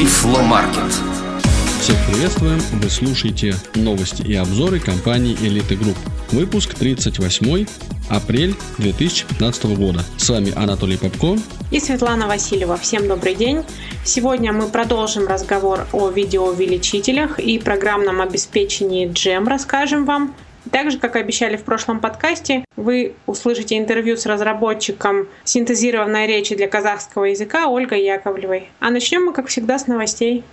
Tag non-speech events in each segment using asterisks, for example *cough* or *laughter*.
Тифломаркет. Всех приветствуем! Вы слушаете новости и обзоры компании Elite Group. Выпуск 38 апрель 2015 года. С вами Анатолий Попко и Светлана Васильева. Всем добрый день! Сегодня мы продолжим разговор о видеоувеличителях и программном обеспечении GEM расскажем вам. Так же, как обещали в прошлом подкасте, вы услышите интервью с разработчиком синтезированной речи для казахского языка Ольгой Яковлевой. А начнем мы, как всегда, с новостей.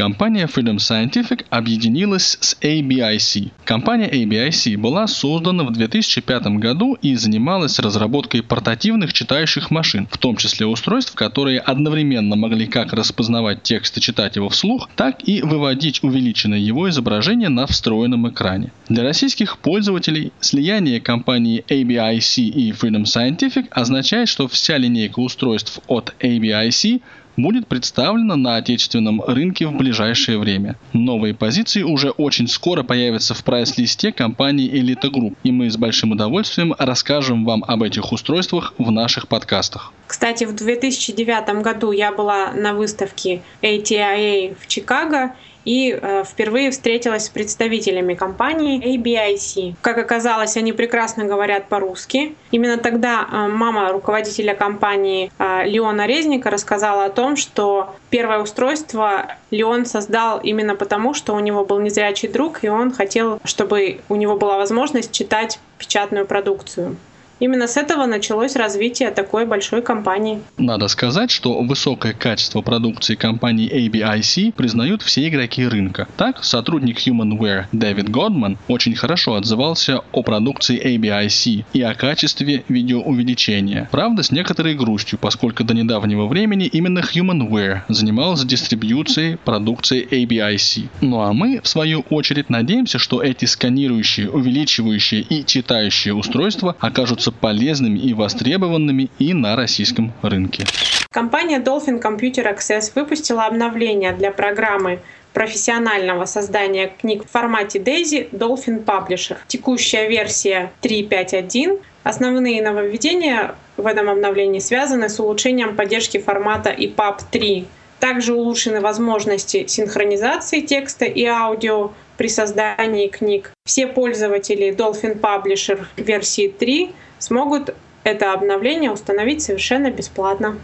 Компания Freedom Scientific объединилась с ABIC. Компания ABIC была создана в 2005 году и занималась разработкой портативных читающих машин, в том числе устройств, которые одновременно могли как распознавать текст и читать его вслух, так и выводить увеличенное его изображение на встроенном экране. Для российских пользователей слияние компании ABIC и Freedom Scientific означает, что вся линейка устройств от ABIC будет представлена на отечественном рынке в ближайшее время. Новые позиции уже очень скоро появятся в прайс-листе компании Elite Group, и мы с большим удовольствием расскажем вам об этих устройствах в наших подкастах. Кстати, в 2009 году я была на выставке ATIA в Чикаго, и э, впервые встретилась с представителями компании ABIC. Как оказалось, они прекрасно говорят по-русски. Именно тогда э, мама руководителя компании э, Леона Резника рассказала о том, что первое устройство Леон создал именно потому, что у него был незрячий друг, и он хотел, чтобы у него была возможность читать печатную продукцию. Именно с этого началось развитие такой большой компании. Надо сказать, что высокое качество продукции компании ABIC признают все игроки рынка. Так, сотрудник Humanware Дэвид Годман очень хорошо отзывался о продукции ABIC и о качестве видеоувеличения. Правда, с некоторой грустью, поскольку до недавнего времени именно Humanware занимался дистрибьюцией продукции ABIC. Ну а мы, в свою очередь, надеемся, что эти сканирующие, увеличивающие и читающие устройства окажутся окажутся полезными и востребованными и на российском рынке. Компания Dolphin Computer Access выпустила обновление для программы профессионального создания книг в формате DAISY Dolphin Publisher. Текущая версия 3.5.1. Основные нововведения в этом обновлении связаны с улучшением поддержки формата EPUB 3. Также улучшены возможности синхронизации текста и аудио при создании книг. Все пользователи Dolphin Publisher версии 3 смогут это обновление установить совершенно бесплатно.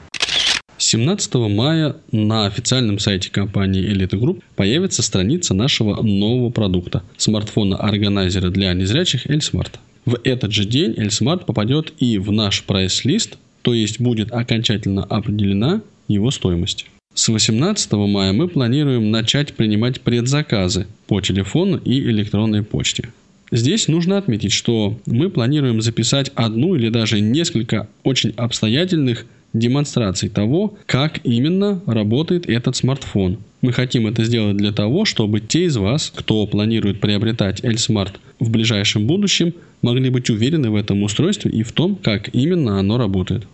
17 мая на официальном сайте компании Elite Group появится страница нашего нового продукта – смартфона-органайзера для незрячих L-Smart. В этот же день L-Smart попадет и в наш прайс-лист, то есть будет окончательно определена его стоимость. С 18 мая мы планируем начать принимать предзаказы по телефону и электронной почте. Здесь нужно отметить, что мы планируем записать одну или даже несколько очень обстоятельных демонстраций того, как именно работает этот смартфон. Мы хотим это сделать для того, чтобы те из вас, кто планирует приобретать L-Smart в ближайшем будущем, могли быть уверены в этом устройстве и в том, как именно оно работает.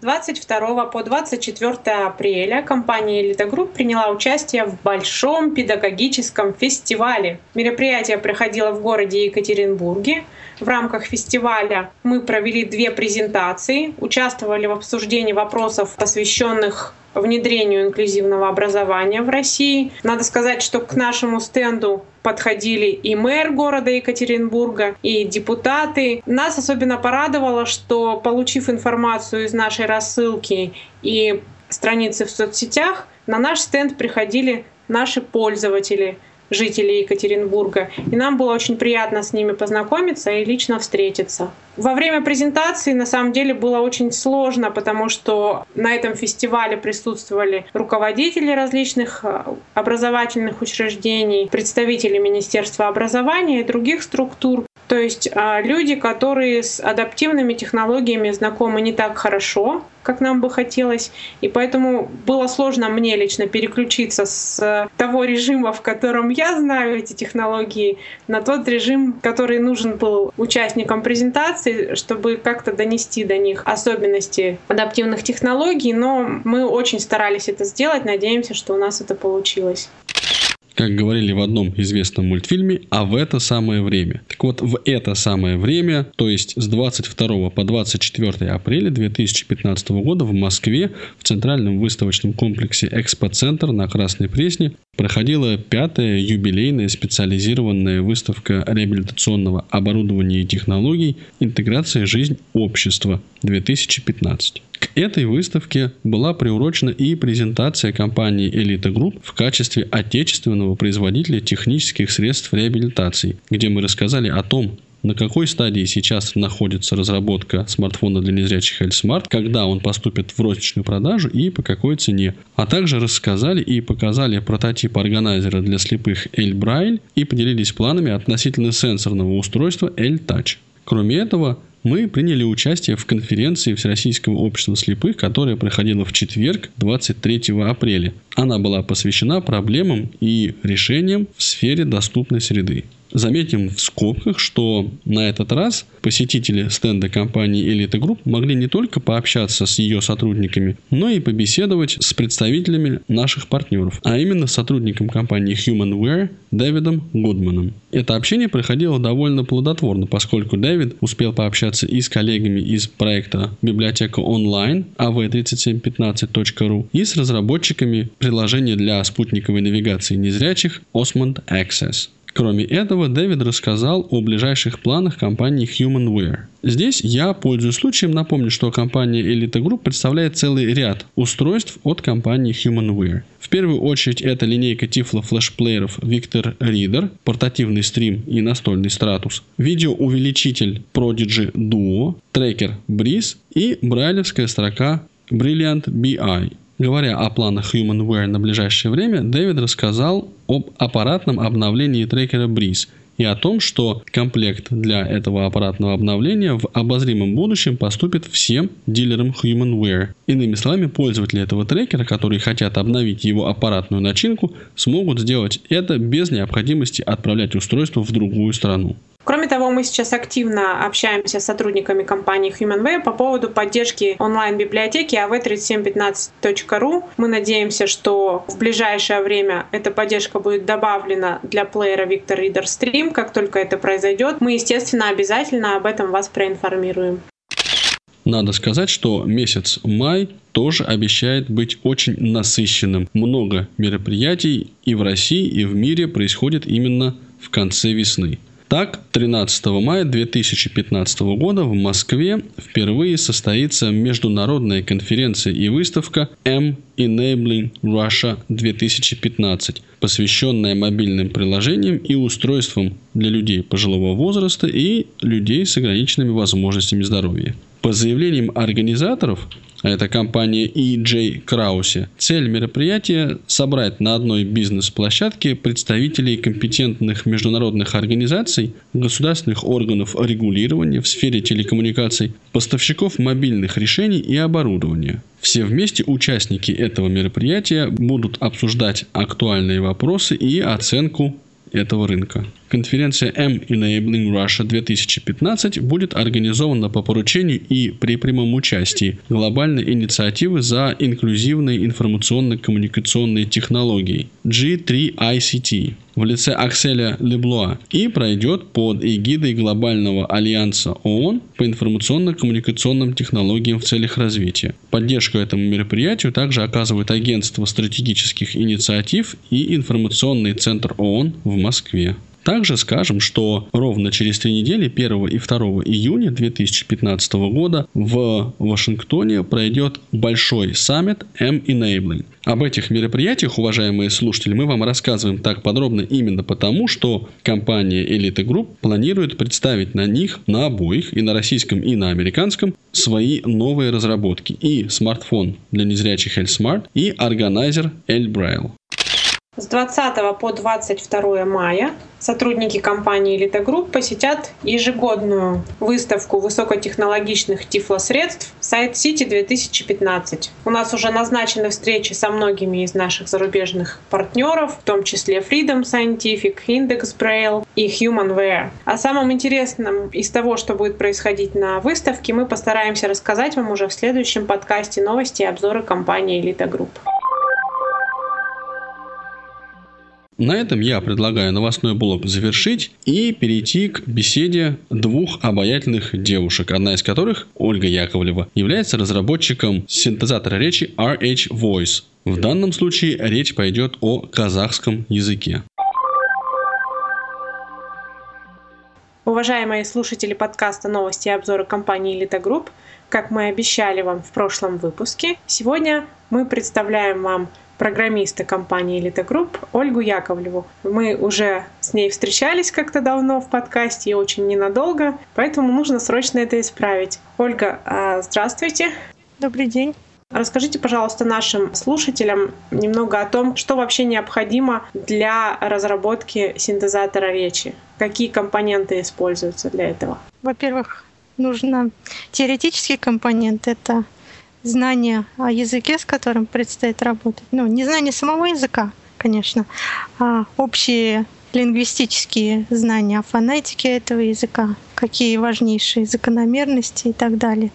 22 по 24 апреля компания Elite Group приняла участие в большом педагогическом фестивале. Мероприятие проходило в городе Екатеринбурге. В рамках фестиваля мы провели две презентации, участвовали в обсуждении вопросов, посвященных внедрению инклюзивного образования в России. Надо сказать, что к нашему стенду подходили и мэр города Екатеринбурга, и депутаты. Нас особенно порадовало, что получив информацию из нашей рассылки и страницы в соцсетях, на наш стенд приходили наши пользователи — жителей Екатеринбурга. И нам было очень приятно с ними познакомиться и лично встретиться. Во время презентации на самом деле было очень сложно, потому что на этом фестивале присутствовали руководители различных э, образовательных учреждений, представители Министерства образования и других структур. То есть а, люди, которые с адаптивными технологиями знакомы не так хорошо, как нам бы хотелось. И поэтому было сложно мне лично переключиться с того режима, в котором я знаю эти технологии, на тот режим, который нужен был участникам презентации, чтобы как-то донести до них особенности адаптивных технологий. Но мы очень старались это сделать, надеемся, что у нас это получилось. Как говорили в одном известном мультфильме, а в это самое время. Так вот, в это самое время, то есть с 22 по 24 апреля 2015 года в Москве в Центральном выставочном комплексе «Экспоцентр» на Красной Пресне проходила пятая юбилейная специализированная выставка реабилитационного оборудования и технологий «Интеграция жизнь общества 2015». К этой выставке была приурочена и презентация компании Elite Group в качестве отечественного производителя технических средств реабилитации, где мы рассказали о том, на какой стадии сейчас находится разработка смартфона для незрячих L-Smart, когда он поступит в розничную продажу и по какой цене. А также рассказали и показали прототип органайзера для слепых L-Braille и поделились планами относительно сенсорного устройства L-Touch. Кроме этого, мы приняли участие в конференции Всероссийского общества слепых, которая проходила в четверг, 23 апреля. Она была посвящена проблемам и решениям в сфере доступной среды. Заметим в скобках, что на этот раз посетители стенда компании Elite Group могли не только пообщаться с ее сотрудниками, но и побеседовать с представителями наших партнеров, а именно сотрудником компании Humanware Дэвидом Гудманом. Это общение проходило довольно плодотворно, поскольку Дэвид успел пообщаться и с коллегами из проекта библиотека онлайн av3715.ru и с разработчиками приложения для спутниковой навигации незрячих Osmond Access. Кроме этого, Дэвид рассказал о ближайших планах компании Humanware. Здесь я, пользуясь случаем, напомню, что компания Elite Group представляет целый ряд устройств от компании Humanware. В первую очередь это линейка Tiflo флешплееров Victor Reader, портативный стрим и настольный стратус, видеоувеличитель Prodigy Duo, трекер Breeze и брайлевская строка Brilliant BI. Говоря о планах Humanware на ближайшее время, Дэвид рассказал об аппаратном обновлении трекера Breeze и о том, что комплект для этого аппаратного обновления в обозримом будущем поступит всем дилерам Humanware. Иными словами, пользователи этого трекера, которые хотят обновить его аппаратную начинку, смогут сделать это без необходимости отправлять устройство в другую страну. Кроме того, мы сейчас активно общаемся с сотрудниками компании HumanWare по поводу поддержки онлайн-библиотеки av3715.ru. Мы надеемся, что в ближайшее время эта поддержка будет добавлена для плеера Victor Reader Stream. Как только это произойдет, мы, естественно, обязательно об этом вас проинформируем. Надо сказать, что месяц май тоже обещает быть очень насыщенным. Много мероприятий и в России, и в мире происходит именно в конце весны. Так, 13 мая 2015 года в Москве впервые состоится международная конференция и выставка M Enabling Russia 2015, посвященная мобильным приложениям и устройствам для людей пожилого возраста и людей с ограниченными возможностями здоровья. По заявлениям организаторов, это компания EJ Krause. Цель мероприятия – собрать на одной бизнес-площадке представителей компетентных международных организаций, государственных органов регулирования в сфере телекоммуникаций, поставщиков мобильных решений и оборудования. Все вместе участники этого мероприятия будут обсуждать актуальные вопросы и оценку этого рынка. Конференция M Enabling Russia 2015 будет организована по поручению и при прямом участии глобальной инициативы за инклюзивные информационно-коммуникационные технологии G3ICT в лице Акселя Леблуа и пройдет под эгидой Глобального альянса ООН по информационно-коммуникационным технологиям в целях развития. Поддержку этому мероприятию также оказывает Агентство стратегических инициатив и Информационный центр ООН в Москве. Также скажем, что ровно через три недели, 1 и 2 июня 2015 года в Вашингтоне пройдет большой саммит M-Enabling. Об этих мероприятиях, уважаемые слушатели, мы вам рассказываем так подробно именно потому, что компания Elite Group планирует представить на них, на обоих, и на российском, и на американском, свои новые разработки. И смартфон для незрячих L-Smart, и органайзер L-Braille. С 20 по 22 мая сотрудники компании Elite Group посетят ежегодную выставку высокотехнологичных тифлосредств сайт City 2015. У нас уже назначены встречи со многими из наших зарубежных партнеров, в том числе Freedom Scientific, Index Braille и Humanware. О самом интересном из того, что будет происходить на выставке, мы постараемся рассказать вам уже в следующем подкасте новости и обзоры компании Elite Group. На этом я предлагаю новостной блок завершить и перейти к беседе двух обаятельных девушек, одна из которых, Ольга Яковлева, является разработчиком синтезатора речи RHVoice. В данном случае речь пойдет о казахском языке. Уважаемые слушатели подкаста «Новости и обзоры компании «Элита Групп», как мы обещали вам в прошлом выпуске, сегодня мы представляем вам программиста компании Elite Group Ольгу Яковлеву. Мы уже с ней встречались как-то давно в подкасте и очень ненадолго, поэтому нужно срочно это исправить. Ольга, а, здравствуйте. Добрый день. Расскажите, пожалуйста, нашим слушателям немного о том, что вообще необходимо для разработки синтезатора речи. Какие компоненты используются для этого? Во-первых, нужно теоретический компонент. Это знание о языке, с которым предстоит работать. Ну, не знание самого языка, конечно, а общие лингвистические знания о фонетике этого языка, какие важнейшие закономерности и так далее.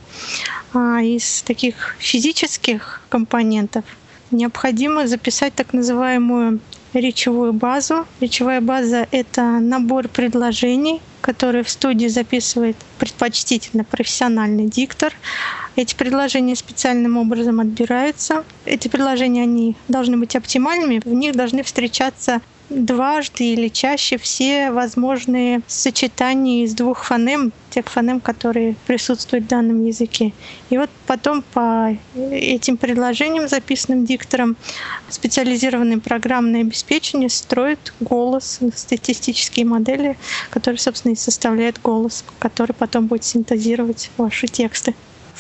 А из таких физических компонентов необходимо записать так называемую речевую базу. Речевая база — это набор предложений, которые в студии записывает предпочтительно профессиональный диктор. Эти предложения специальным образом отбираются. Эти предложения, они должны быть оптимальными, в них должны встречаться дважды или чаще все возможные сочетания из двух фонем, тех фонем, которые присутствуют в данном языке. И вот потом по этим предложениям, записанным диктором, специализированное программное обеспечение строит голос, статистические модели, которые, собственно, и составляют голос, который потом будет синтезировать ваши тексты.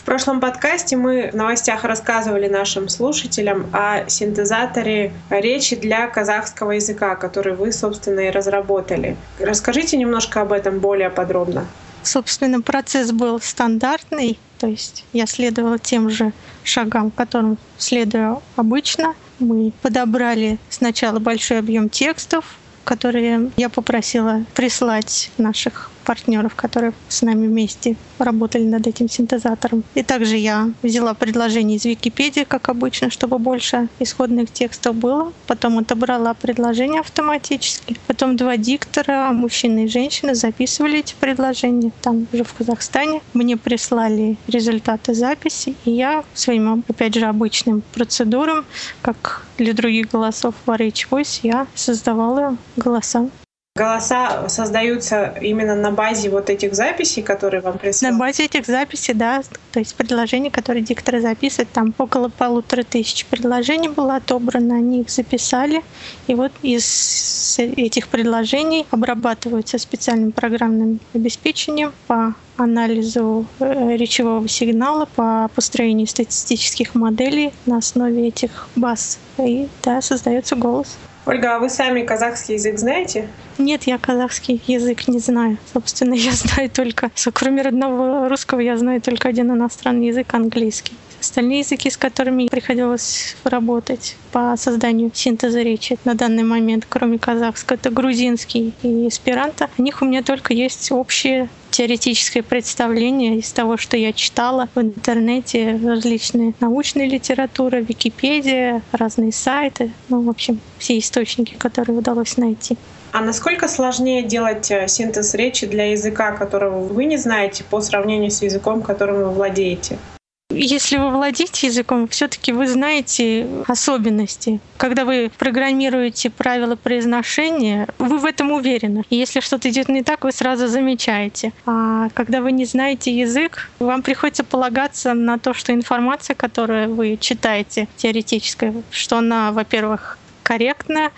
Прошлом подкасте мы в новостях рассказывали нашим слушателям о синтезаторе речи для казахского языка, который вы, собственно, и разработали. Расскажите немножко об этом более подробно. Собственно, процесс был стандартный, то есть я следовала тем же шагам, которым следую обычно. Мы подобрали сначала большой объем текстов, которые я попросила прислать наших партнеров, которые с нами вместе работали над этим синтезатором. И также я взяла предложение из Википедии, как обычно, чтобы больше исходных текстов было. Потом отобрала предложения автоматически. Потом два диктора, мужчина и женщина, записывали эти предложения там уже в Казахстане. Мне прислали результаты записи, и я своим, опять же, обычным процедурам, как для других голосов в RH Voice, я создавала голоса. Голоса создаются именно на базе вот этих записей, которые вам прислали? На базе этих записей, да. То есть предложений, которые дикторы записывают, там около полутора тысяч предложений было отобрано, они их записали. И вот из этих предложений обрабатываются специальным программным обеспечением по анализу э, речевого сигнала, по построению статистических моделей на основе этих баз. И да, создается голос. Ольга, а вы сами казахский язык знаете? Нет, я казахский язык не знаю. Собственно, *laughs* я знаю только, кроме родного русского, я знаю только один иностранный язык, английский. Остальные языки, с которыми приходилось работать по созданию синтеза речи на данный момент, кроме казахского, это грузинский и эсперанто. О них у меня только есть общее теоретическое представление из того, что я читала в интернете, различные научные литературы, Википедия, разные сайты, ну, в общем, все источники, которые удалось найти. А насколько сложнее делать э, синтез речи для языка, которого вы не знаете, по сравнению с языком, которым вы владеете? Если вы владеете языком, все-таки вы знаете особенности. Когда вы программируете правила произношения, вы в этом уверены. И если что-то идет не так, вы сразу замечаете. А когда вы не знаете язык, вам приходится полагаться на то, что информация, которую вы читаете теоретическая, что она, во-первых, корректная,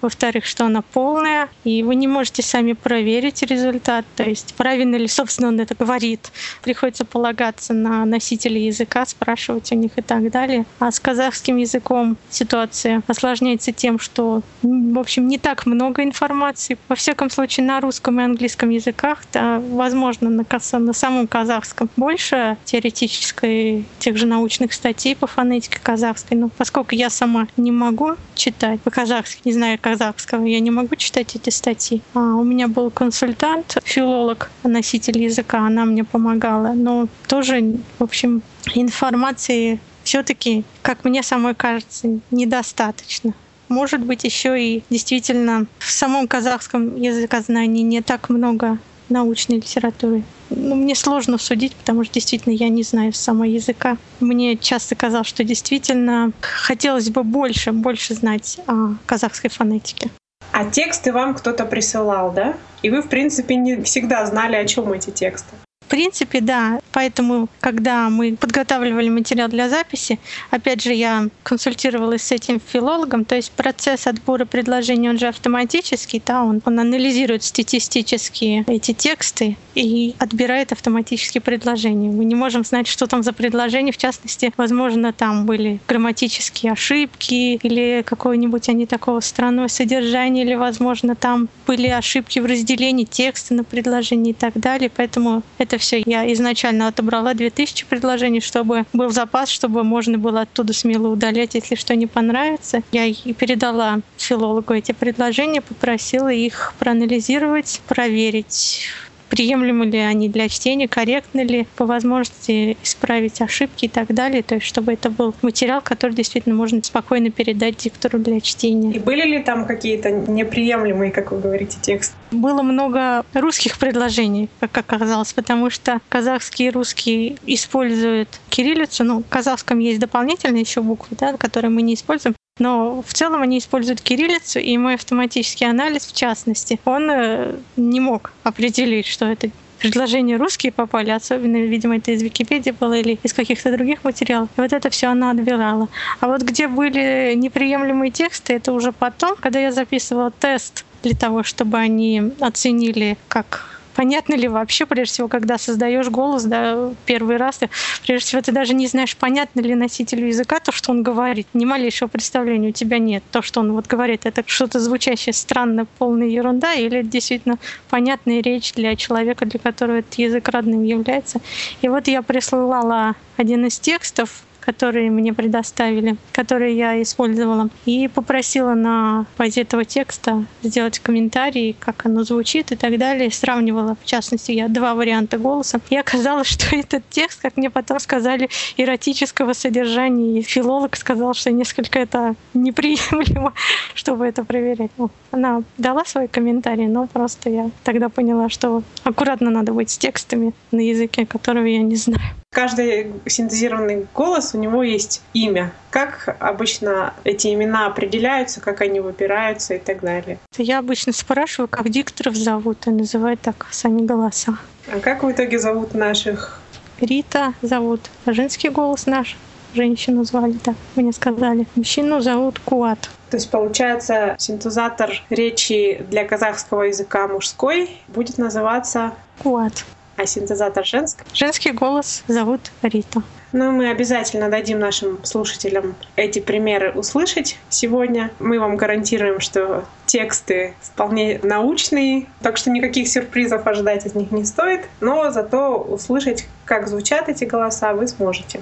во-вторых, что она полная, и вы не можете сами проверить результат, то есть правильно ли, собственно, он это говорит. Приходится полагаться на носителей языка, спрашивать у них и так далее. А с казахским языком ситуация осложняется тем, что, в общем, не так много информации. Во всяком случае, на русском и английском языках, да, возможно, на, на самом казахском больше теоретической, тех же научных статей по фонетике казахской. Но поскольку я сама не могу читать по-казахски, не знаю, казахского. Я не могу читать эти статьи. А у меня был консультант, филолог, носитель языка, она мне помогала. Но тоже, в общем, информации все-таки, как мне самой кажется, недостаточно. может быть, еще и действительно в самом казахском языкознании не так много научной литературы. Ну, мне сложно судить, потому что действительно я не знаю самого языка. Мне часто казалось, что действительно хотелось бы больше, больше знать о казахской фонетике. А тексты вам кто-то присылал, да? И вы, в принципе, не всегда знали, о чем эти тексты. В принципе, да. Поэтому, когда мы подготавливали материал для записи, опять же, я консультировалась с этим филологом, то есть процесс отбора предложений, он же автоматический, да, он, он анализирует статистически эти тексты и отбирает автоматически предложения. Мы не можем знать, что там за предложение. В частности, возможно, там были грамматические ошибки или какое-нибудь они такого странного содержания, или, возможно, там были ошибки в разделении текста на предложение и так далее. Поэтому это все я изначально отобрала 2000 предложений, чтобы был запас, чтобы можно было оттуда смело удалять, если что не понравится. Я и передала филологу эти предложения, попросила их проанализировать, проверить приемлемы ли они для чтения, корректны ли, по возможности исправить ошибки и так далее. То есть, чтобы это был материал, который действительно можно спокойно передать диктору для чтения. И были ли там какие-то неприемлемые, как вы говорите, тексты? Было много русских предложений, как оказалось, потому что казахские и русские используют кириллицу. Ну, в казахском есть дополнительные еще буквы, да, которые мы не используем. Но в целом они используют кириллицу, и мой автоматический анализ, в частности, он э, не мог определить, что это предложения русские попали, особенно, видимо, это из Википедии было или из каких-то других материалов. И вот это все она отбирала. А вот где были неприемлемые тексты, это уже потом, когда я записывала тест для того, чтобы они оценили, как понятно ли вообще, прежде всего, когда создаешь голос, да, первый раз, прежде всего, ты даже не знаешь, понятно ли носителю языка то, что он говорит. Ни малейшего представления у тебя нет. То, что он вот говорит, это что-то звучащее странно, полная ерунда, или действительно понятная речь для человека, для которого этот язык родным является. И вот я присылала один из текстов которые мне предоставили, которые я использовала, и попросила на базе этого текста сделать комментарий, как оно звучит и так далее. Сравнивала, в частности, я два варианта голоса. И оказалось, *laughs* что этот текст, как мне потом сказали, эротического содержания. И филолог сказал, что несколько это неприемлемо, *laughs* чтобы это проверять. Ну, она дала свой комментарий, но просто я тогда поняла, что аккуратно надо быть с текстами на языке, которого я не знаю. Каждый синтезированный голос, у него есть имя. Как обычно эти имена определяются, как они выбираются и так далее? Я обычно спрашиваю, как дикторов зовут, и называют так сами голоса. А как в итоге зовут наших? Рита зовут. Женский голос наш. Женщину звали, так мне сказали. Мужчину зовут Куат. То есть, получается, синтезатор речи для казахского языка мужской будет называться Куат А синтезатор женский? Женский голос зовут Рита. Ну, мы обязательно дадим нашим слушателям эти примеры услышать сегодня. Мы вам гарантируем, что тексты вполне научные, так что никаких сюрпризов ожидать от них не стоит, но зато услышать, как звучат эти голоса, вы сможете.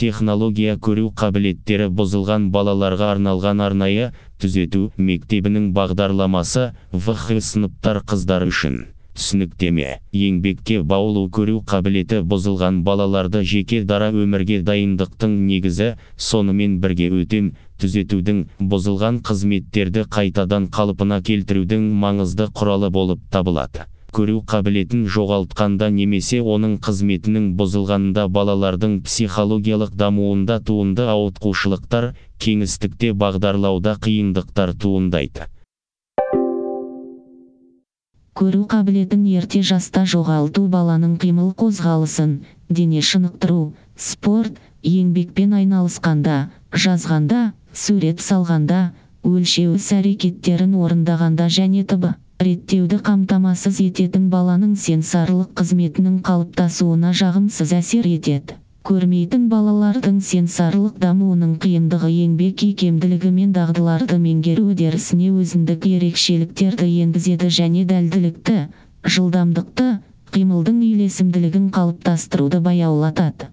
технология көру қабілеттері бұзылған балаларға арналған арнайы түзету мектебінің бағдарламасы вх сыныптар қыздар үшін түсініктеме. Еңбекке баулу көру қабілеті бұзылған балаларды жеке дара өмірге дайындықтың негізі сонымен бірге өтем түзетудің бұзылған қызметтерді қайтадан қалпына келтірудің маңызды құралы болып табылады. Көру қабілетін жоғалтқанда немесе оның қызметінің бұзылғанында балалардың психологиялық дамуында туынды ауытқушылықтар кеңістікте бағдарлауда қиындықтар туындайды. Көру қабілетін ерте жаста жоғалту баланың қимыл қозғалысын дене шынықтыру спорт еңбекпен айналысқанда жазғанда сурет салғанда өлшеу іс-әрекеттерін орындағанда және т.б. реттеуді қамтамасыз ететін баланың сенсорлық қызметінің қалыптасуына жағымсыз әсер етеді көрмейтін балалардың сенсорлық дамуының қиындығы еңбек икемділігі мен дағдыларды меңгеру үдерісіне өзіндік ерекшеліктерді енгізеді және дәлділікті жылдамдықты қимылдың үйлесімділігін қалыптастыруды баяулатады.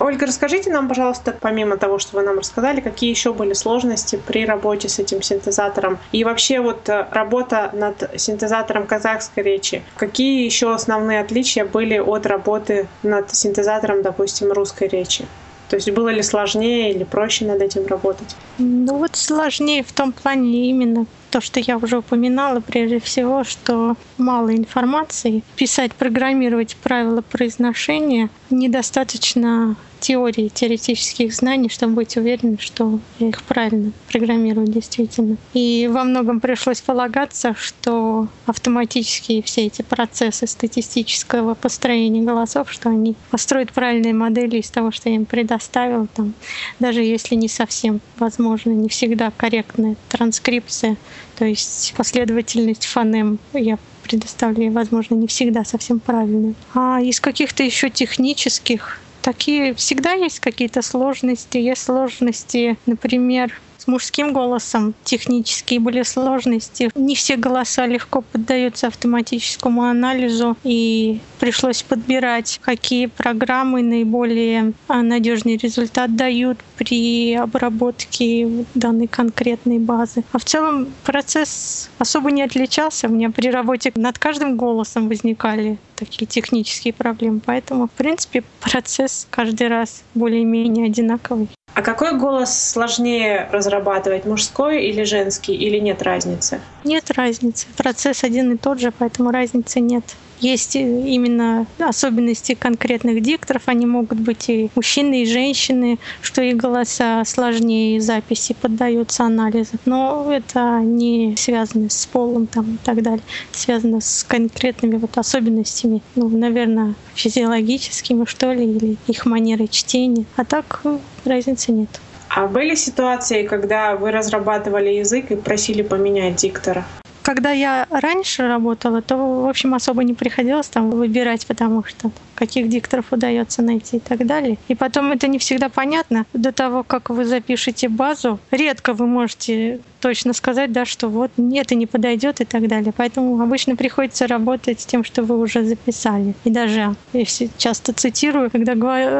Ольга, расскажите нам, пожалуйста, помимо того, что вы нам рассказали, какие еще были сложности при работе с этим синтезатором? И вообще вот э, работа над синтезатором казахской речи. Какие еще основные отличия были от работы над синтезатором, допустим, русской речи? То есть было ли сложнее или проще над этим работать? Ну вот сложнее в том плане именно то, что я уже упоминала, прежде всего, что мало информации. Писать, программировать правила произношения недостаточно теории, теоретических знаний, чтобы быть уверенным, что я их правильно программирую действительно. И во многом пришлось полагаться, что автоматические все эти процессы статистического построения голосов, что они построят правильные модели из того, что я им предоставил, там, даже если не совсем возможно, не всегда корректная транскрипция, то есть последовательность фонем я предоставляю, возможно, не всегда совсем правильная. А из каких-то еще технических такие всегда есть какие-то сложности. Есть сложности, например, с мужским голосом технические были сложности. Не все голоса легко поддаются автоматическому анализу, и пришлось подбирать, какие программы наиболее а, надежный результат дают при обработке данной конкретной базы. А в целом процесс особо не отличался. У меня при работе над каждым голосом возникали такие технические проблемы. Поэтому, в принципе, процесс каждый раз более-менее одинаковый. А какой голос сложнее разрабатывать, мужской или женский, или нет разницы? Нет разницы. Процесс один и тот же, поэтому разницы нет. Есть именно особенности конкретных дикторов. Они могут быть и мужчины, и женщины, что их голоса сложнее и записи поддаются анализу. Но это не связано с полом там, и так далее. Это связано с конкретными вот особенностями, ну, наверное, физиологическими, что ли, или их манерой чтения. А так разницы нет. А были ситуации, когда вы разрабатывали язык и просили поменять диктора? Когда я раньше работала, то, в общем, особо не приходилось там выбирать, потому что каких дикторов удается найти и так далее. И потом это не всегда понятно. До того, как вы запишете базу, редко вы можете точно сказать, да, что вот это не подойдет и так далее. Поэтому обычно приходится работать с тем, что вы уже записали. И даже, если часто цитирую, когда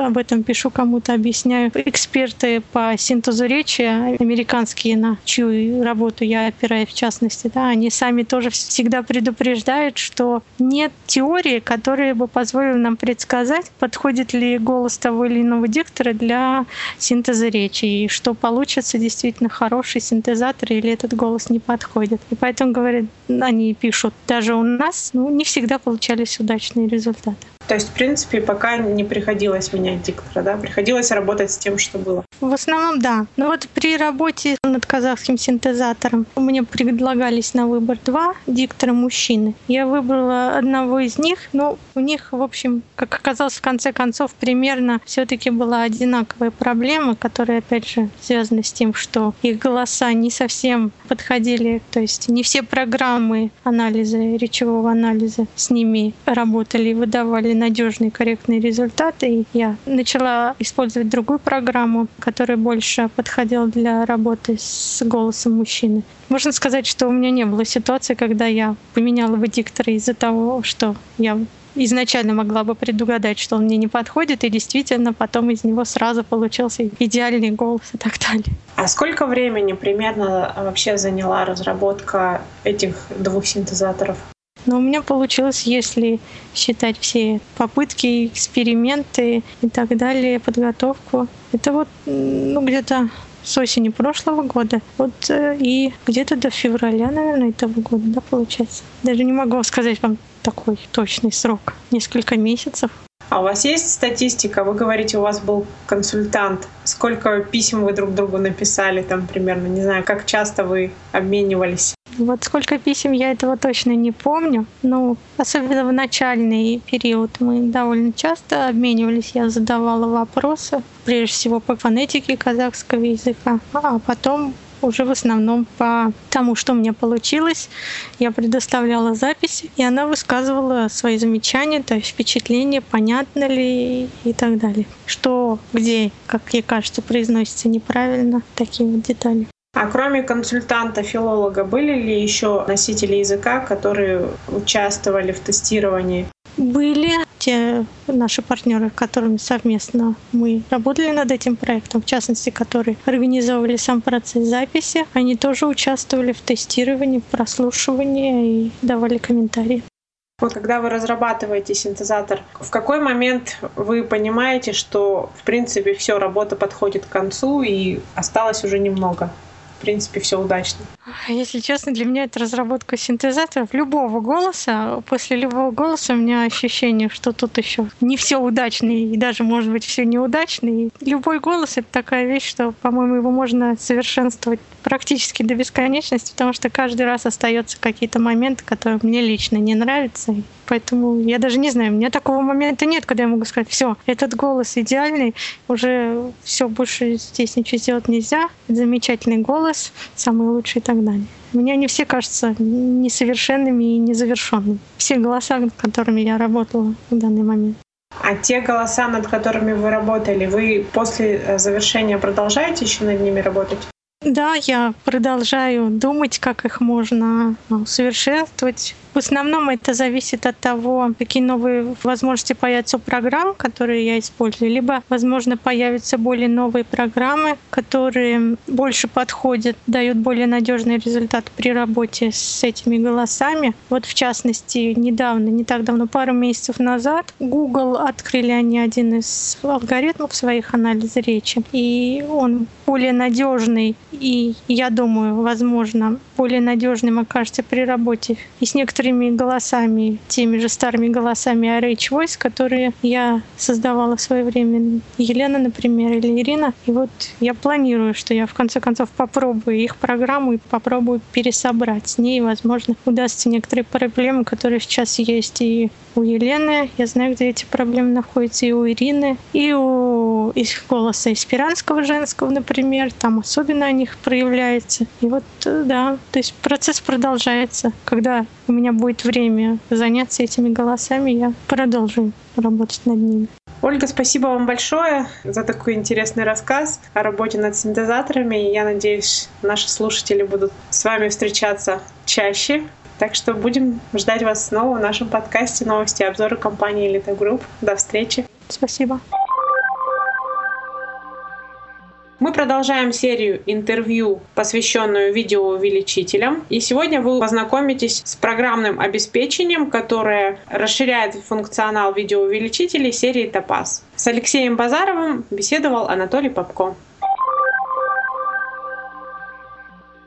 об этом пишу кому-то, объясняю, эксперты по синтезу речи, американские, на чью работу я опираюсь в частности, да, они сами тоже всегда предупреждают, что нет теории, которая бы позволила нам предсказать, подходит ли голос того или иного диктора для синтеза речи, и что получится действительно хороший синтезатор, или этот голос не подходит. И поэтому, говорят, они пишут, даже у нас ну, не всегда получались удачные результаты. То есть, в принципе, пока не приходилось менять диктора, да? Приходилось работать с тем, что было. В основном, да. Но вот при работе над казахским синтезатором мне предлагались на выбор два диктора мужчины. Я выбрала одного из них, но у них, в общем, как оказалось, в конце концов, примерно все-таки была одинаковая проблема, которая, опять же, связана с тем, что их голоса не совсем подходили, то есть не все программы анализа, речевого анализа с ними работали и выдавали надежные, корректные результаты. И я начала использовать другую программу, которая больше подходила для работы с голосом мужчины. Можно сказать, что у меня не было ситуации, когда я поменяла бы диктора из-за того, что я изначально могла бы предугадать, что он мне не подходит, и действительно потом из него сразу получился идеальный голос и так далее. А сколько времени примерно вообще заняла разработка этих двух синтезаторов? Но у меня получилось, если считать все попытки, эксперименты и так далее, подготовку. Это вот ну, где-то с осени прошлого года. Вот э, и где-то до февраля, наверное, этого года, да, получается. Даже не могу сказать вам такой точный срок. Несколько месяцев. А у вас есть статистика? Вы говорите, у вас был консультант. Сколько писем вы друг другу написали там примерно? Не знаю, как часто вы обменивались? Вот сколько писем я этого точно не помню. Но особенно в начальный период мы довольно часто обменивались. Я задавала вопросы, прежде всего по фонетике казахского языка, а потом уже в основном по тому, что у меня получилось. Я предоставляла записи, и она высказывала свои замечания, то есть впечатления, понятно ли и так далее. Что, где, как ей кажется, произносится неправильно, такие вот детали. А кроме консультанта-филолога, были ли еще носители языка, которые участвовали в тестировании? Были те наши партнеры, с которыми совместно мы работали над этим проектом, в частности, которые организовывали сам процесс записи, они тоже участвовали в тестировании, прослушивании и давали комментарии. Вот когда вы разрабатываете синтезатор, в какой момент вы понимаете, что в принципе все, работа подходит к концу и осталось уже немного? В принципе, все удачно. Если честно, для меня это разработка синтезаторов любого голоса. После любого голоса у меня ощущение, что тут еще не все удачно, и даже, может быть, все неудачно. И любой голос — это такая вещь, что, по-моему, его можно совершенствовать практически до бесконечности, потому что каждый раз остаются какие-то моменты, которые мне лично не нравятся. Поэтому я даже не знаю, у меня такого момента нет, когда я могу сказать, все, этот голос идеальный, уже все больше здесь ничего сделать нельзя, замечательный голос, самый лучший и так далее. Мне они все кажутся несовершенными и незавершенными. Все голоса, над которыми я работала в данный момент. А те голоса, над которыми вы работали, вы после э, завершения продолжаете еще над ними работать? Да, я продолжаю думать, как их можно усовершенствовать, в основном это зависит от того, какие новые возможности появятся у программ, которые я использую, либо, возможно, появятся более новые программы, которые больше подходят, дают более надежный результат при работе с этими голосами. Вот в частности, недавно, не так давно, пару месяцев назад, Google открыли они один из алгоритмов своих анализа речи, и он более надежный, и я думаю, возможно, более надежным окажется при работе и с некоторыми некоторыми голосами, теми же старыми голосами RH Voice, которые я создавала в свое время. Елена, например, или Ирина. И вот я планирую, что я в конце концов попробую их программу и попробую пересобрать с ней. Возможно, удастся некоторые проблемы, которые сейчас есть и у Елены. Я знаю, где эти проблемы находятся и у Ирины, и у их голоса испиранского женского, например. Там особенно о них проявляется. И вот, э, да, то есть процесс продолжается. Когда у меня будет время заняться этими голосами, я продолжу работать над ними. Ольга, спасибо вам большое за такой интересный рассказ о работе над синтезаторами. Я надеюсь, наши слушатели будут с вами встречаться чаще. Так что будем ждать вас снова в нашем подкасте «Новости и обзоры компании «Элита Групп». До встречи. Спасибо. Мы продолжаем серию интервью, посвященную видеоувеличителям. И сегодня вы познакомитесь с программным обеспечением, которое расширяет функционал видеоувеличителей серии Topaz. С Алексеем Базаровым беседовал Анатолий Попко.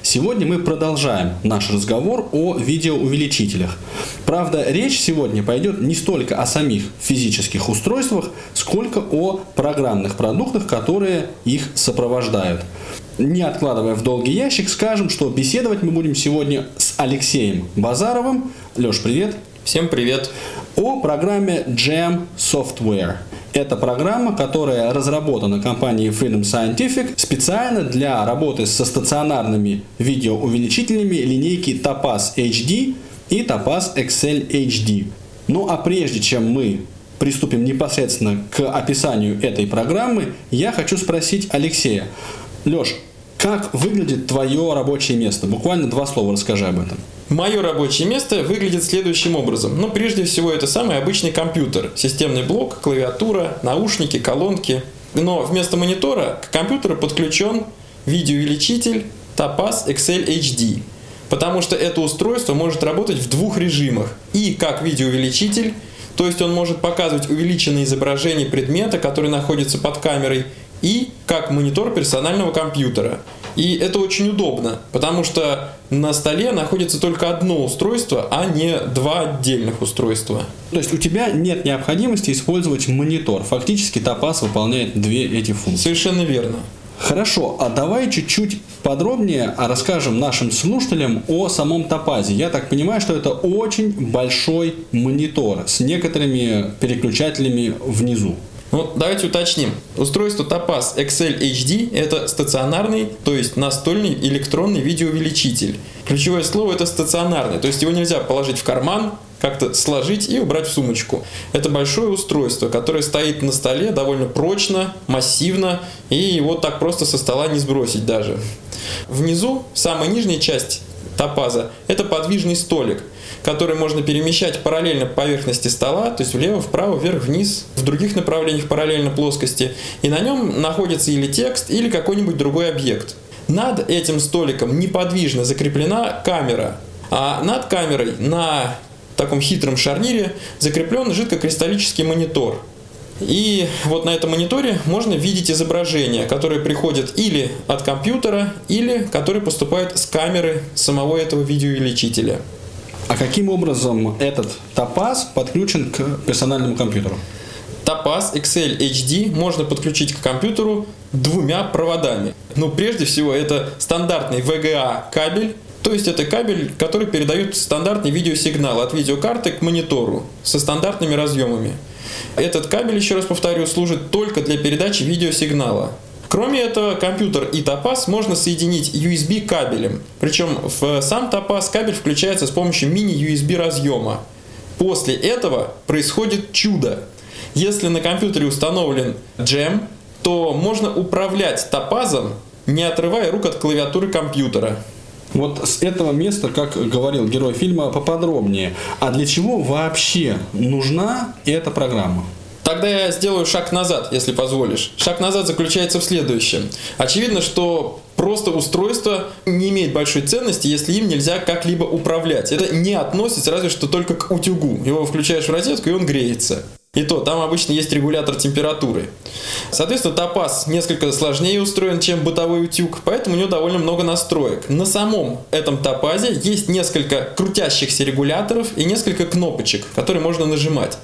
Сегодня мы продолжаем наш разговор о видеоувеличителях. Правда, речь сегодня пойдет не столько о самих физических устройствах, сколько о программных продуктах, которые их сопровождают. Не откладывая в долгий ящик, скажем, что беседовать мы будем сегодня с Алексеем Базаровым. Леш, привет. Всем привет. О программе Jam Software. Это программа, которая разработана компанией Freedom Scientific специально для работы со стационарными видеоувеличителями линейки Topaz HD и Topaz XL HD. Ну а прежде чем мы приступим непосредственно к описанию этой программы, я хочу спросить Алексея. Леш, как выглядит твое рабочее место? Буквально два слова расскажи об этом. Мое рабочее место выглядит следующим образом. Ну, прежде всего, это самый обычный компьютер. Системный блок, клавиатура, наушники, колонки. Но вместо монитора к компьютеру подключен видеоувеличитель Topaz XL HD. Потому что это устройство может работать в двух режимах. И как видеоувеличитель, то есть он может показывать увеличенное изображение предмета, который находится под камерой, и как монитор персонального компьютера. И это очень удобно, потому что на столе находится только одно устройство, а не два отдельных устройства. То есть у тебя нет необходимости использовать монитор. Фактически Топаз выполняет две эти функции. Совершенно верно. Хорошо, а давай чуть-чуть подробнее расскажем нашим слушателям о самом топазе. Я так понимаю, что это очень большой монитор с некоторыми переключателями внизу. Ну, давайте уточним. Устройство Topaz XL HD – это стационарный, то есть настольный электронный видеоувеличитель. Ключевое слово – это стационарный, то есть его нельзя положить в карман, как-то сложить и убрать в сумочку. Это большое устройство, которое стоит на столе довольно прочно, массивно, и его так просто со стола не сбросить даже. Внизу, самая нижняя часть топаза, это подвижный столик – который можно перемещать параллельно поверхности стола, то есть влево, вправо, вверх, вниз, в других направлениях параллельно плоскости. И на нем находится или текст, или какой-нибудь другой объект. Над этим столиком неподвижно закреплена камера, а над камерой на таком хитром шарнире закреплен жидкокристаллический монитор. И вот на этом мониторе можно видеть изображения, которые приходят или от компьютера, или которые поступают с камеры самого этого видеоувеличителя. А каким образом этот топаз подключен к персональному компьютеру? Топаз Excel HD можно подключить к компьютеру двумя проводами. Ну, прежде всего, это стандартный VGA кабель, то есть это кабель, который передает стандартный видеосигнал от видеокарты к монитору со стандартными разъемами. Этот кабель, еще раз повторю, служит только для передачи видеосигнала. Кроме этого, компьютер и топаз можно соединить USB кабелем. Причем в сам топаз кабель включается с помощью мини-USB разъема. После этого происходит чудо. Если на компьютере установлен джем, то можно управлять топазом, не отрывая рук от клавиатуры компьютера. Вот с этого места, как говорил герой фильма, поподробнее. А для чего вообще нужна эта программа? Тогда я сделаю шаг назад, если позволишь. Шаг назад заключается в следующем. Очевидно, что просто устройство не имеет большой ценности, если им нельзя как-либо управлять. Это не относится разве что только к утюгу. Его включаешь в розетку, и он греется. И то, там обычно есть регулятор температуры. Соответственно, топаз несколько сложнее устроен, чем бытовой утюг, поэтому у него довольно много настроек. На самом этом топазе есть несколько крутящихся регуляторов и несколько кнопочек, которые можно нажимать.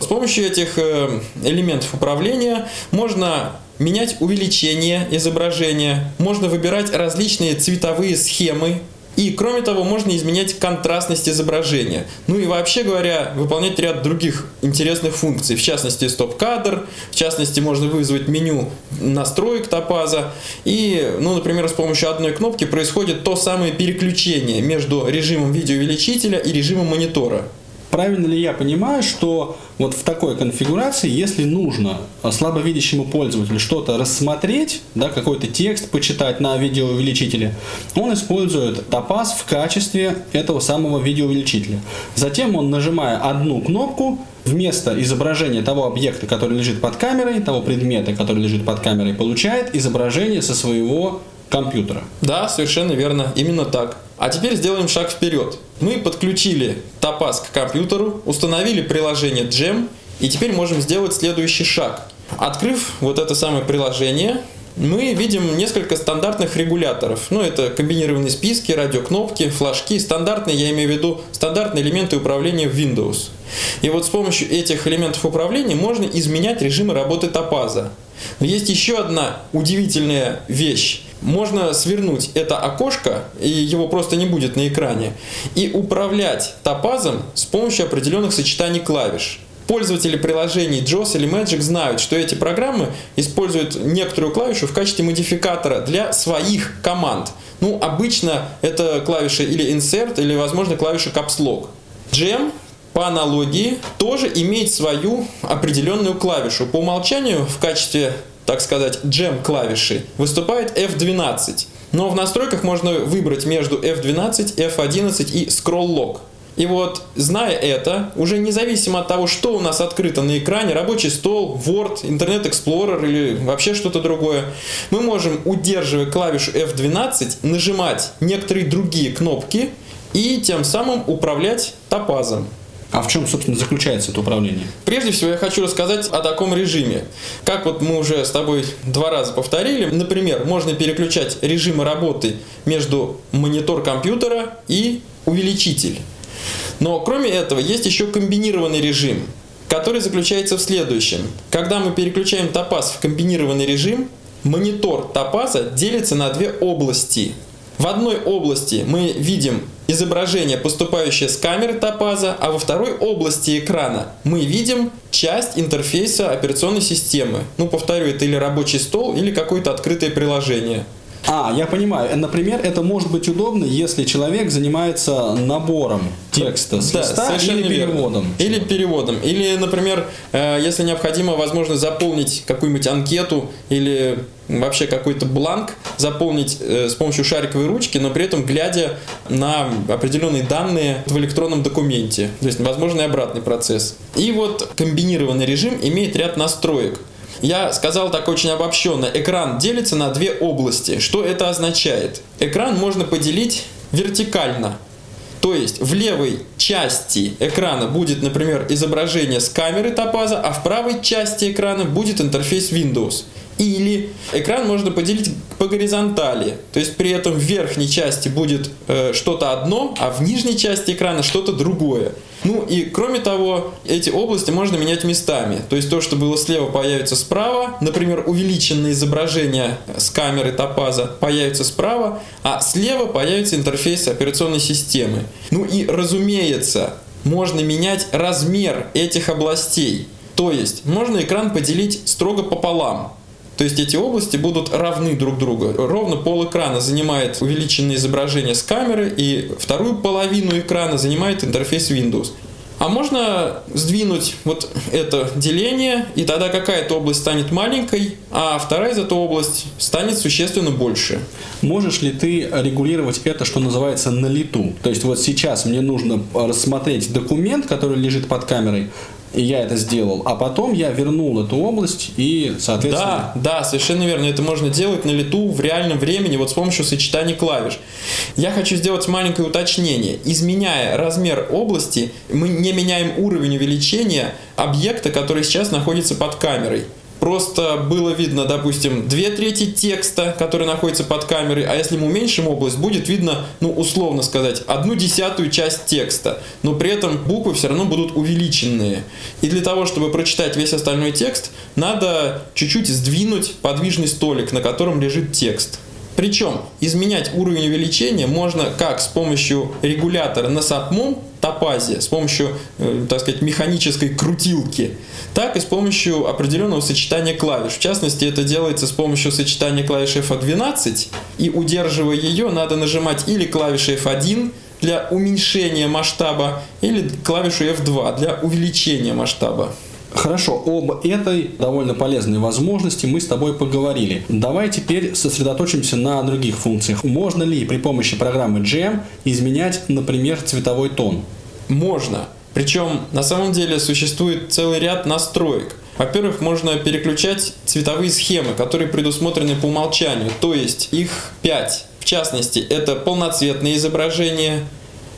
С помощью этих э, элементов управления можно менять увеличение изображения, можно выбирать различные цветовые схемы и, кроме того, можно изменять контрастность изображения. Ну и вообще говоря, выполнять ряд других интересных функций. В частности, стоп-кадр. В частности, можно вызвать меню настроек топаза. И, ну, например, с помощью одной кнопки происходит то самое переключение между режимом видеоувеличителя и режимом монитора. Правильно ли я понимаю, что вот в такой конфигурации, если нужно слабовидящему пользователю что-то рассмотреть, да, какой-то текст почитать на видеоувеличителе, он использует топаз в качестве этого самого видеоувеличителя. Затем он, нажимая одну кнопку, вместо изображения того объекта, который лежит под камерой, того предмета, который лежит под камерой, получает изображение со своего компьютера. Да, совершенно верно, именно так. А теперь сделаем шаг вперед. Мы подключили топаз к компьютеру, установили приложение Gem, и теперь можем сделать следующий шаг. Открыв вот это самое приложение, мы видим несколько стандартных регуляторов. Ну, это комбинированные списки, радиокнопки, флажки. Стандартные, я имею в виду, стандартные элементы управления в Windows. И вот с помощью этих элементов управления можно изменять режимы работы топаза. Но есть еще одна удивительная вещь. Можно свернуть это окошко, и его просто не будет на экране, и управлять топазом с помощью определенных сочетаний клавиш. Пользователи приложений JOS или Magic знают, что эти программы используют некоторую клавишу в качестве модификатора для своих команд. Ну, обычно это клавиша или Insert, или, возможно, клавиша Caps Lock. Jam по аналогии тоже имеет свою определенную клавишу. По умолчанию в качестве, так сказать, джем клавиши выступает F12. Но в настройках можно выбрать между F12, F11 и Scroll Lock. И вот, зная это, уже независимо от того, что у нас открыто на экране, рабочий стол, Word, Internet Explorer или вообще что-то другое, мы можем, удерживая клавишу F12, нажимать некоторые другие кнопки и тем самым управлять топазом. А в чем, собственно, заключается это управление? Прежде всего, я хочу рассказать о таком режиме. Как вот мы уже с тобой два раза повторили, например, можно переключать режимы работы между монитор компьютера и увеличитель. Но кроме этого, есть еще комбинированный режим, который заключается в следующем. Когда мы переключаем топаз в комбинированный режим, монитор топаза делится на две области. В одной области мы видим изображение, поступающее с камеры топаза, а во второй области экрана мы видим часть интерфейса операционной системы. Ну, повторю, это или рабочий стол, или какое-то открытое приложение. А, я понимаю. Например, это может быть удобно, если человек занимается набором текста с да, листа или верно. переводом. Или переводом. Или, например, э, если необходимо, возможно, заполнить какую-нибудь анкету или вообще какой-то бланк, заполнить э, с помощью шариковой ручки, но при этом глядя на определенные данные в электронном документе. То есть, возможно, и обратный процесс. И вот комбинированный режим имеет ряд настроек. Я сказал так очень обобщенно. Экран делится на две области. Что это означает? Экран можно поделить вертикально. То есть в левой части экрана будет, например, изображение с камеры топаза, а в правой части экрана будет интерфейс Windows. Или экран можно поделить по горизонтали, то есть при этом в верхней части будет э, что-то одно, а в нижней части экрана что-то другое. Ну и кроме того, эти области можно менять местами. То есть то, что было слева, появится справа. Например, увеличенное изображение с камеры топаза появится справа, а слева появится интерфейс операционной системы. Ну и разумеется, можно менять размер этих областей. То есть можно экран поделить строго пополам. То есть эти области будут равны друг другу. Ровно пол экрана занимает увеличенное изображение с камеры, и вторую половину экрана занимает интерфейс Windows. А можно сдвинуть вот это деление, и тогда какая-то область станет маленькой, а вторая из этой области станет существенно больше. Можешь ли ты регулировать это, что называется, на лету? То есть вот сейчас мне нужно рассмотреть документ, который лежит под камерой, и я это сделал, а потом я вернул эту область и, соответственно... Да, да, совершенно верно. Это можно делать на лету в реальном времени вот с помощью сочетания клавиш. Я хочу сделать маленькое уточнение. Изменяя размер области, мы не меняем уровень увеличения объекта, который сейчас находится под камерой просто было видно, допустим, две трети текста, который находится под камерой, а если мы уменьшим область, будет видно, ну, условно сказать, одну десятую часть текста, но при этом буквы все равно будут увеличенные. И для того, чтобы прочитать весь остальной текст, надо чуть-чуть сдвинуть подвижный столик, на котором лежит текст. Причем изменять уровень увеличения можно как с помощью регулятора на SAPMOM топазе, с помощью, э, так сказать, механической крутилки, так и с помощью определенного сочетания клавиш. В частности, это делается с помощью сочетания клавиш F12, и удерживая ее, надо нажимать или клавиши F1 для уменьшения масштаба, или клавишу F2 для увеличения масштаба. Хорошо, об этой довольно полезной возможности мы с тобой поговорили. Давай теперь сосредоточимся на других функциях. Можно ли при помощи программы Jam изменять, например, цветовой тон? Можно. Причем на самом деле существует целый ряд настроек. Во-первых, можно переключать цветовые схемы, которые предусмотрены по умолчанию, то есть их 5. В частности, это полноцветное изображение,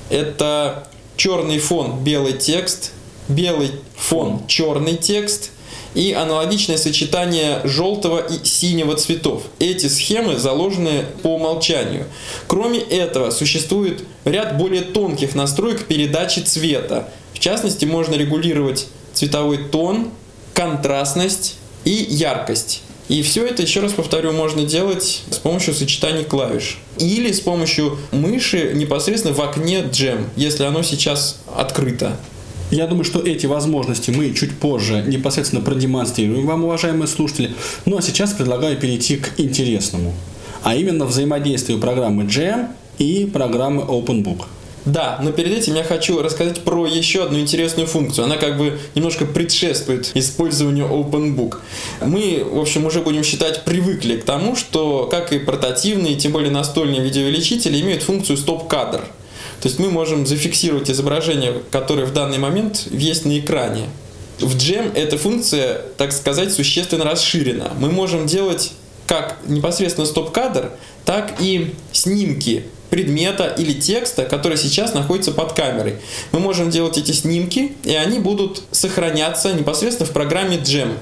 это черный фон, белый текст, белый фон, черный текст и аналогичное сочетание желтого и синего цветов. Эти схемы заложены по умолчанию. Кроме этого, существует ряд более тонких настроек передачи цвета. В частности, можно регулировать цветовой тон, контрастность и яркость. И все это, еще раз повторю, можно делать с помощью сочетаний клавиш. Или с помощью мыши непосредственно в окне Jam, если оно сейчас открыто. Я думаю, что эти возможности мы чуть позже непосредственно продемонстрируем вам, уважаемые слушатели. Ну а сейчас предлагаю перейти к интересному, а именно взаимодействию программы Jam и программы OpenBook. Да, но перед этим я хочу рассказать про еще одну интересную функцию. Она как бы немножко предшествует использованию OpenBook. Мы, в общем, уже будем считать привыкли к тому, что как и портативные, тем более настольные видеоувеличители имеют функцию стоп-кадр. То есть мы можем зафиксировать изображение, которое в данный момент есть на экране. В Gem эта функция, так сказать, существенно расширена. Мы можем делать как непосредственно стоп-кадр, так и снимки предмета или текста, который сейчас находится под камерой. Мы можем делать эти снимки, и они будут сохраняться непосредственно в программе Gem.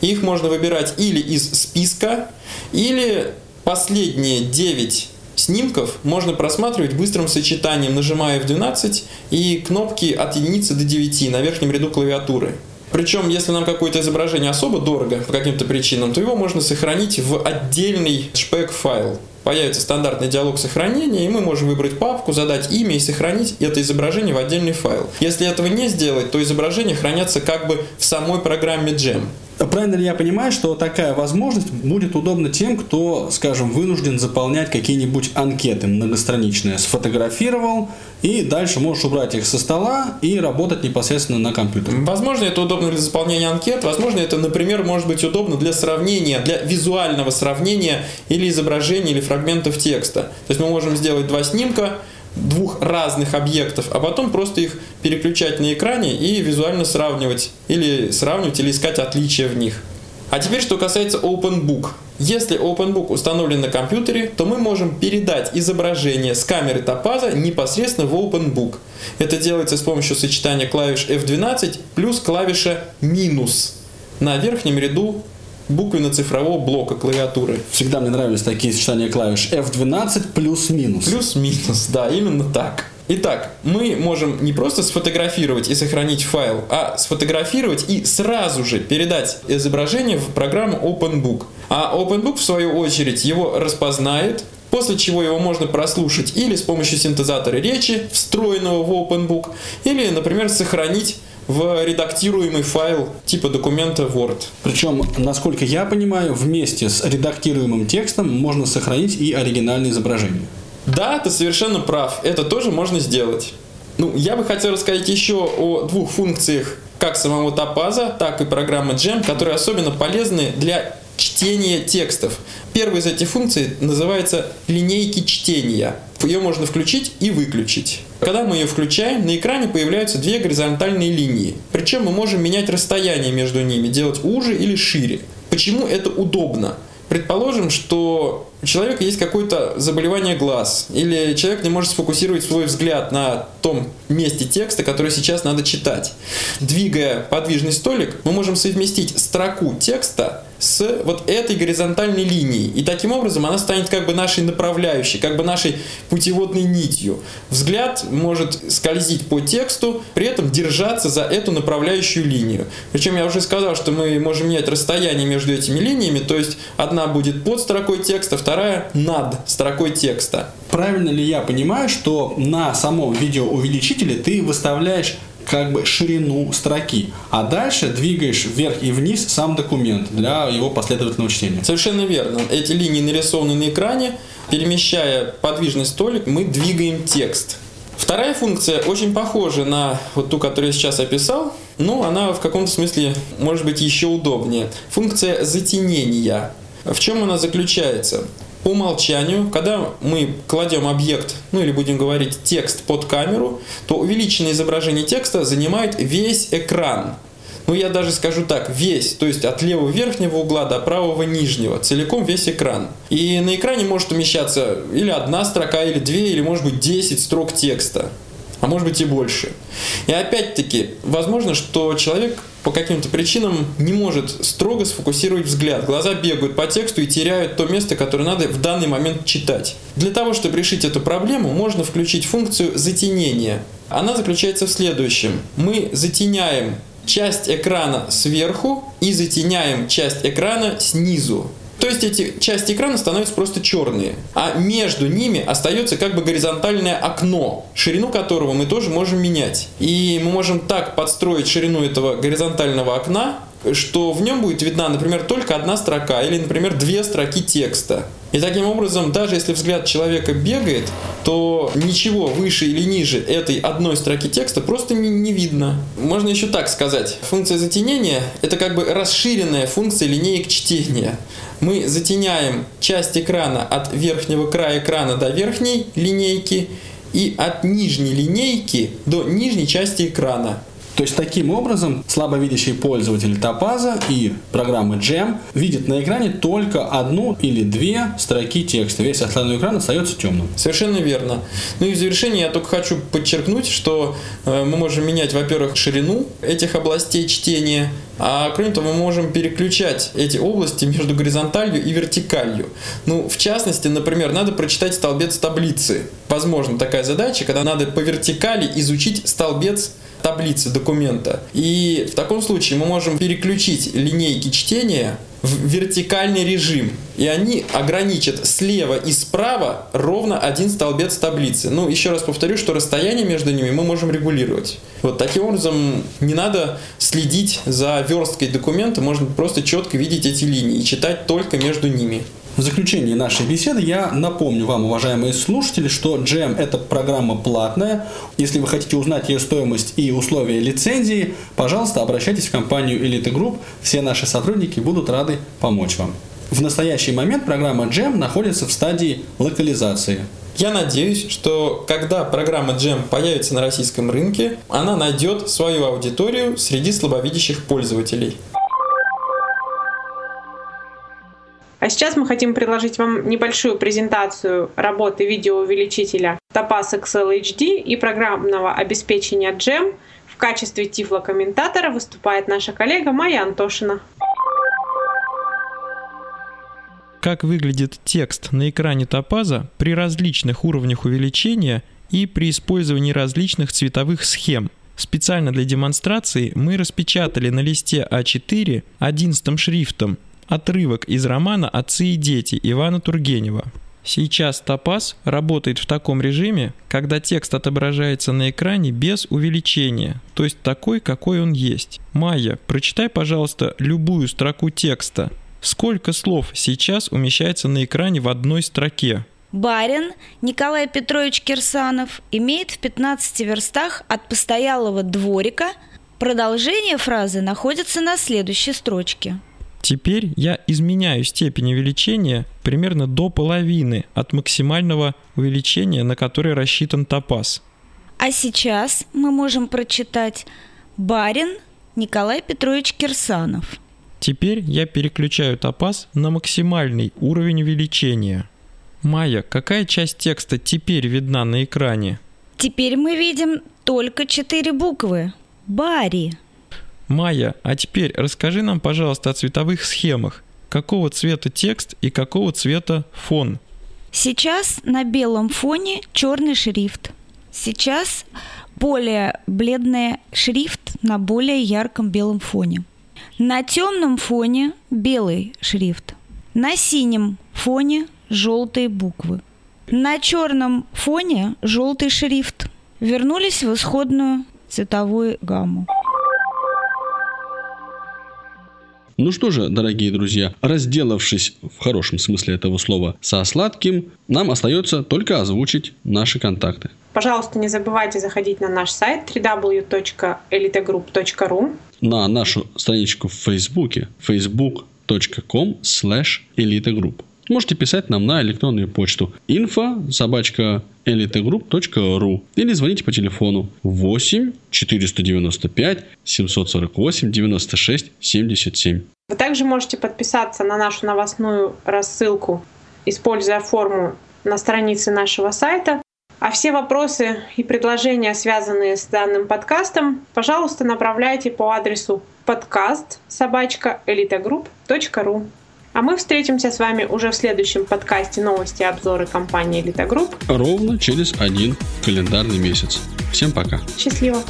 Их можно выбирать или из списка, или последние 9 снимков можно просматривать быстрым сочетанием, нажимая F12 и кнопки от единицы до 9 на верхнем ряду клавиатуры. Причем, если нам какое-то изображение особо дорого по каким-то причинам, то его можно сохранить в отдельный шпек-файл. Появится стандартный диалог сохранения, и мы можем выбрать папку, задать имя и сохранить это изображение в отдельный файл. Если этого не сделать, то изображение хранятся как бы в самой программе Gem. Правильно ли я понимаю, что такая возможность будет удобна тем, кто, скажем, вынужден заполнять какие-нибудь анкеты многостраничные, сфотографировал, и дальше можешь убрать их со стола и работать непосредственно на компьютере. Возможно, это удобно для заполнения анкет, возможно, это, например, может быть удобно для сравнения, для визуального сравнения или изображения, или фрагментов текста. То есть мы можем сделать два снимка, двух разных объектов, а потом просто их переключать на экране и визуально сравнивать, или сравнивать, или искать отличия в них. А теперь, что касается OpenBook. Если OpenBook установлен на компьютере, то мы можем передать изображение с камеры топаза непосредственно в OpenBook. Это делается с помощью сочетания клавиш F12 плюс клавиша минус на верхнем ряду буквенно-цифрового блока клавиатуры. Всегда мне нравились такие сочетания клавиш F12 плюс-минус. Плюс-минус, да, именно так. Итак, мы можем не просто сфотографировать и сохранить файл, а сфотографировать и сразу же передать изображение в программу OpenBook. А OpenBook, в свою очередь, его распознает, после чего его можно прослушать или с помощью синтезатора речи, встроенного в OpenBook, или, например, сохранить в редактируемый файл типа документа Word. Причем, насколько я понимаю, вместе с редактируемым текстом можно сохранить и оригинальное изображение. Да, ты совершенно прав. Это тоже можно сделать. Ну, я бы хотел рассказать еще о двух функциях как самого Топаза, так и программы Jam, которые особенно полезны для чтения текстов. Первая из этих функций называется линейки чтения. Ее можно включить и выключить. Когда мы ее включаем, на экране появляются две горизонтальные линии. Причем мы можем менять расстояние между ними, делать уже или шире. Почему это удобно? Предположим, что у человека есть какое-то заболевание глаз, или человек не может сфокусировать свой взгляд на том месте текста, который сейчас надо читать. Двигая подвижный столик, мы можем совместить строку текста с вот этой горизонтальной линией. И таким образом она станет как бы нашей направляющей, как бы нашей путеводной нитью. Взгляд может скользить по тексту, при этом держаться за эту направляющую линию. Причем я уже сказал, что мы можем менять расстояние между этими линиями, то есть одна будет под строкой текста, вторая над строкой текста. Правильно ли я понимаю, что на самом видеоувеличителе ты выставляешь как бы ширину строки, а дальше двигаешь вверх и вниз сам документ для его последовательного чтения. Совершенно верно. Эти линии нарисованы на экране. Перемещая подвижный столик, мы двигаем текст. Вторая функция очень похожа на вот ту, которую я сейчас описал, но она в каком-то смысле может быть еще удобнее. Функция затенения. В чем она заключается? Умолчанию, когда мы кладем объект, ну или будем говорить текст под камеру, то увеличенное изображение текста занимает весь экран. Ну, я даже скажу так, весь, то есть от левого верхнего угла до правого нижнего, целиком весь экран. И на экране может умещаться или одна строка, или две, или может быть 10 строк текста а может быть и больше. И опять-таки, возможно, что человек по каким-то причинам не может строго сфокусировать взгляд. Глаза бегают по тексту и теряют то место, которое надо в данный момент читать. Для того, чтобы решить эту проблему, можно включить функцию затенения. Она заключается в следующем. Мы затеняем часть экрана сверху и затеняем часть экрана снизу. То есть эти части экрана становятся просто черные, а между ними остается как бы горизонтальное окно, ширину которого мы тоже можем менять. И мы можем так подстроить ширину этого горизонтального окна, что в нем будет видна, например, только одна строка или, например, две строки текста. И таким образом, даже если взгляд человека бегает, то ничего выше или ниже этой одной строки текста просто не, не видно. Можно еще так сказать. Функция затенения – это как бы расширенная функция линеек чтения. Мы затеняем часть экрана от верхнего края экрана до верхней линейки и от нижней линейки до нижней части экрана. То есть таким образом слабовидящий пользователь Топаза и программы Jam видит на экране только одну или две строки текста. Весь остальной экран остается темным. Совершенно верно. Ну и в завершение я только хочу подчеркнуть, что э, мы можем менять, во-первых, ширину этих областей чтения, а кроме того, мы можем переключать эти области между горизонталью и вертикалью. Ну, в частности, например, надо прочитать столбец таблицы. Возможно, такая задача, когда надо по вертикали изучить столбец таблицы документа. И в таком случае мы можем переключить линейки чтения в вертикальный режим. И они ограничат слева и справа ровно один столбец таблицы. Ну, еще раз повторю, что расстояние между ними мы можем регулировать. Вот таким образом не надо следить за версткой документа, можно просто четко видеть эти линии и читать только между ними. В заключении нашей беседы я напомню вам, уважаемые слушатели, что Jam – это программа платная. Если вы хотите узнать ее стоимость и условия лицензии, пожалуйста, обращайтесь в компанию Elite Group. Все наши сотрудники будут рады помочь вам. В настоящий момент программа Jam находится в стадии локализации. Я надеюсь, что когда программа Jam появится на российском рынке, она найдет свою аудиторию среди слабовидящих пользователей. А сейчас мы хотим предложить вам небольшую презентацию работы видеоувеличителя Topaz Excel HD и программного обеспечения GEM. В качестве тифлокомментатора выступает наша коллега Майя Антошина. Как выглядит текст на экране топаза при различных уровнях увеличения и при использовании различных цветовых схем. Специально для демонстрации мы распечатали на листе А4 11 шрифтом отрывок из романа «Отцы и дети» Ивана Тургенева. Сейчас топаз работает в таком режиме, когда текст отображается на экране без увеличения, то есть такой, какой он есть. Майя, прочитай, пожалуйста, любую строку текста. Сколько слов сейчас умещается на экране в одной строке? Барин Николай Петрович Кирсанов имеет в 15 верстах от постоялого дворика. Продолжение фразы находится на следующей строчке. Теперь я изменяю степень увеличения примерно до половины от максимального увеличения, на который рассчитан топаз. А сейчас мы можем прочитать Барин Николай Петрович Кирсанов. Теперь я переключаю топаз на максимальный уровень увеличения. Майя, какая часть текста теперь видна на экране? Теперь мы видим только четыре буквы. Бари. Майя, а теперь расскажи нам, пожалуйста, о цветовых схемах. Какого цвета текст и какого цвета фон? Сейчас на белом фоне черный шрифт. Сейчас более бледный шрифт на более ярком белом фоне. На темном фоне белый шрифт. На синем фоне желтые буквы. На черном фоне желтый шрифт. Вернулись в исходную цветовую гамму. Ну что же, дорогие друзья, разделавшись в хорошем смысле этого слова со сладким, нам остается только озвучить наши контакты. Пожалуйста, не забывайте заходить на наш сайт www.elitegroup.ru На нашу страничку в Фейсбуке facebook.com slash elitegroup. Можете писать нам на электронную почту info собачка или звоните по телефону 8 495 748 96 77. Вы также можете подписаться на нашу новостную рассылку, используя форму на странице нашего сайта. А все вопросы и предложения, связанные с данным подкастом, пожалуйста, направляйте по адресу подкаст собачка elitogroup.ru. А мы встретимся с вами уже в следующем подкасте новости и обзоры компании Elite Group. Ровно через один календарный месяц. Всем пока. Счастливо.